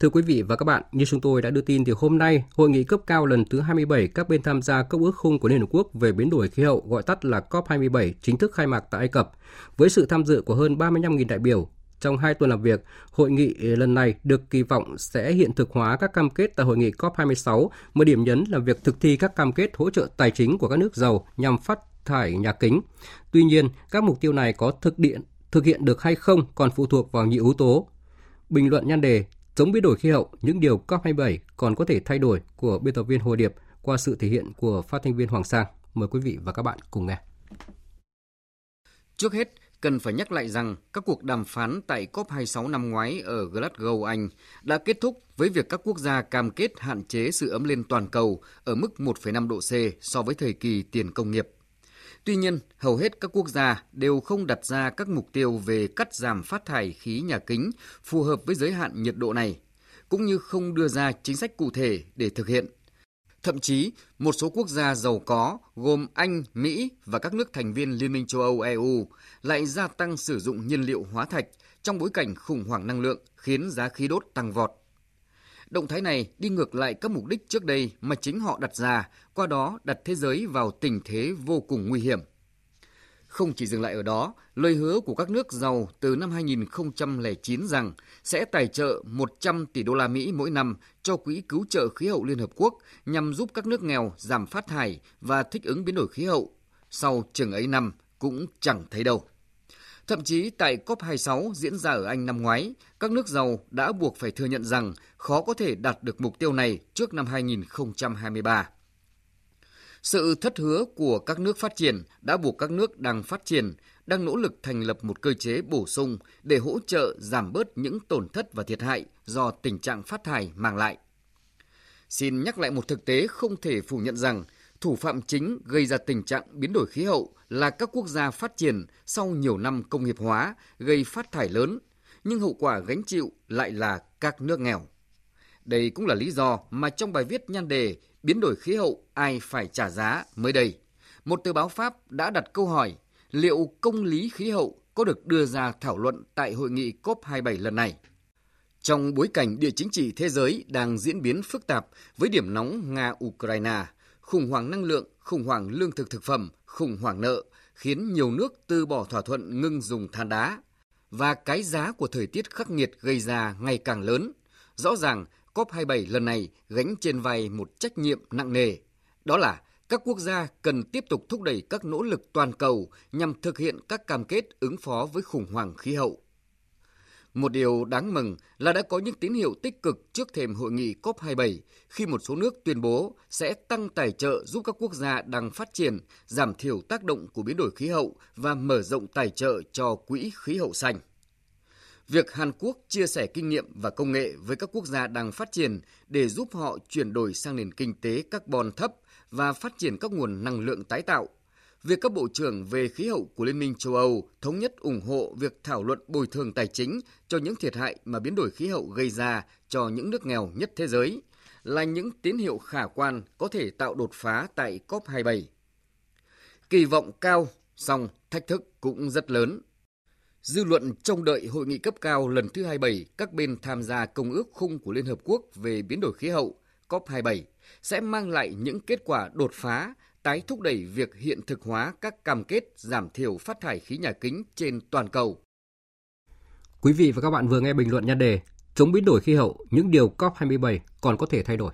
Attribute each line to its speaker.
Speaker 1: Thưa quý vị và các bạn, như chúng tôi đã đưa tin thì hôm nay, hội nghị cấp cao lần thứ 27 các bên tham gia Công ước khung của Liên Hợp Quốc về biến đổi khí hậu gọi tắt là COP27 chính thức khai mạc tại Ai Cập với sự tham dự của hơn 35.000 đại biểu. Trong hai tuần làm việc, hội nghị ờ, lần này được kỳ vọng sẽ hiện thực hóa các cam kết tại hội nghị COP26, một điểm nhấn là việc thực thi các cam kết hỗ trợ tài chính của các nước giàu nhằm phát thải nhà kính. Tuy nhiên, các mục tiêu này có thực điện thực hiện được hay không còn phụ thuộc vào nhiều yếu tố. Bình luận nhan đề Chống biến đổi khí hậu, những điều COP27 còn có thể thay đổi của biên tập viên Hồ Điệp qua sự thể hiện của phát thanh viên Hoàng Sang. Mời quý vị và các bạn cùng nghe.
Speaker 2: Trước hết, cần phải nhắc lại rằng các cuộc đàm phán tại COP26 năm ngoái ở Glasgow, Anh đã kết thúc với việc các quốc gia cam kết hạn chế sự ấm lên toàn cầu ở mức 1,5 độ C so với thời kỳ tiền công nghiệp. Tuy nhiên, hầu hết các quốc gia đều không đặt ra các mục tiêu về cắt giảm phát thải khí nhà kính phù hợp với giới hạn nhiệt độ này, cũng như không đưa ra chính sách cụ thể để thực hiện. Thậm chí, một số quốc gia giàu có gồm Anh, Mỹ và các nước thành viên Liên minh châu Âu EU lại gia tăng sử dụng nhiên liệu hóa thạch trong bối cảnh khủng hoảng năng lượng khiến giá khí đốt tăng vọt. Động thái này đi ngược lại các mục đích trước đây mà chính họ đặt ra, qua đó đặt thế giới vào tình thế vô cùng nguy hiểm. Không chỉ dừng lại ở đó, lời hứa của các nước giàu từ năm 2009 rằng sẽ tài trợ 100 tỷ đô la Mỹ mỗi năm cho Quỹ Cứu trợ Khí hậu Liên Hợp Quốc nhằm giúp các nước nghèo giảm phát thải và thích ứng biến đổi khí hậu. Sau chừng ấy năm cũng chẳng thấy đâu. Thậm chí tại COP26 diễn ra ở Anh năm ngoái, các nước giàu đã buộc phải thừa nhận rằng khó có thể đạt được mục tiêu này trước năm 2023. Sự thất hứa của các nước phát triển đã buộc các nước đang phát triển đang nỗ lực thành lập một cơ chế bổ sung để hỗ trợ giảm bớt những tổn thất và thiệt hại do tình trạng phát thải mang lại. Xin nhắc lại một thực tế không thể phủ nhận rằng thủ phạm chính gây ra tình trạng biến đổi khí hậu là các quốc gia phát triển sau nhiều năm công nghiệp hóa gây phát thải lớn, nhưng hậu quả gánh chịu lại là các nước nghèo. Đây cũng là lý do mà trong bài viết nhan đề Biến đổi khí hậu ai phải trả giá mới đây, một tờ báo Pháp đã đặt câu hỏi liệu công lý khí hậu có được đưa ra thảo luận tại hội nghị COP27 lần này. Trong bối cảnh địa chính trị thế giới đang diễn biến phức tạp với điểm nóng Nga-Ukraine, khủng hoảng năng lượng, khủng hoảng lương thực thực phẩm, khủng hoảng nợ khiến nhiều nước từ bỏ thỏa thuận ngưng dùng than đá và cái giá của thời tiết khắc nghiệt gây ra ngày càng lớn. Rõ ràng, COP27 lần này gánh trên vai một trách nhiệm nặng nề. Đó là các quốc gia cần tiếp tục thúc đẩy các nỗ lực toàn cầu nhằm thực hiện các cam kết ứng phó với khủng hoảng khí hậu. Một điều đáng mừng là đã có những tín hiệu tích cực trước thềm hội nghị COP27 khi một số nước tuyên bố sẽ tăng tài trợ giúp các quốc gia đang phát triển, giảm thiểu tác động của biến đổi khí hậu và mở rộng tài trợ cho quỹ khí hậu xanh. Việc Hàn Quốc chia sẻ kinh nghiệm và công nghệ với các quốc gia đang phát triển để giúp họ chuyển đổi sang nền kinh tế carbon thấp và phát triển các nguồn năng lượng tái tạo việc các bộ trưởng về khí hậu của Liên minh châu Âu thống nhất ủng hộ việc thảo luận bồi thường tài chính cho những thiệt hại mà biến đổi khí hậu gây ra cho những nước nghèo nhất thế giới là những tín hiệu khả quan có thể tạo đột phá tại COP27. Kỳ vọng cao, song thách thức cũng rất lớn. Dư luận trông đợi hội nghị cấp cao lần thứ 27 các bên tham gia Công ước khung của Liên Hợp Quốc về biến đổi khí hậu COP27 sẽ mang lại những kết quả đột phá tái thúc đẩy việc hiện thực hóa các cam kết giảm thiểu phát thải khí nhà kính trên toàn cầu.
Speaker 1: Quý vị và các bạn vừa nghe bình luận nhan đề Chống biến đổi khí hậu, những điều COP27 còn có thể thay đổi.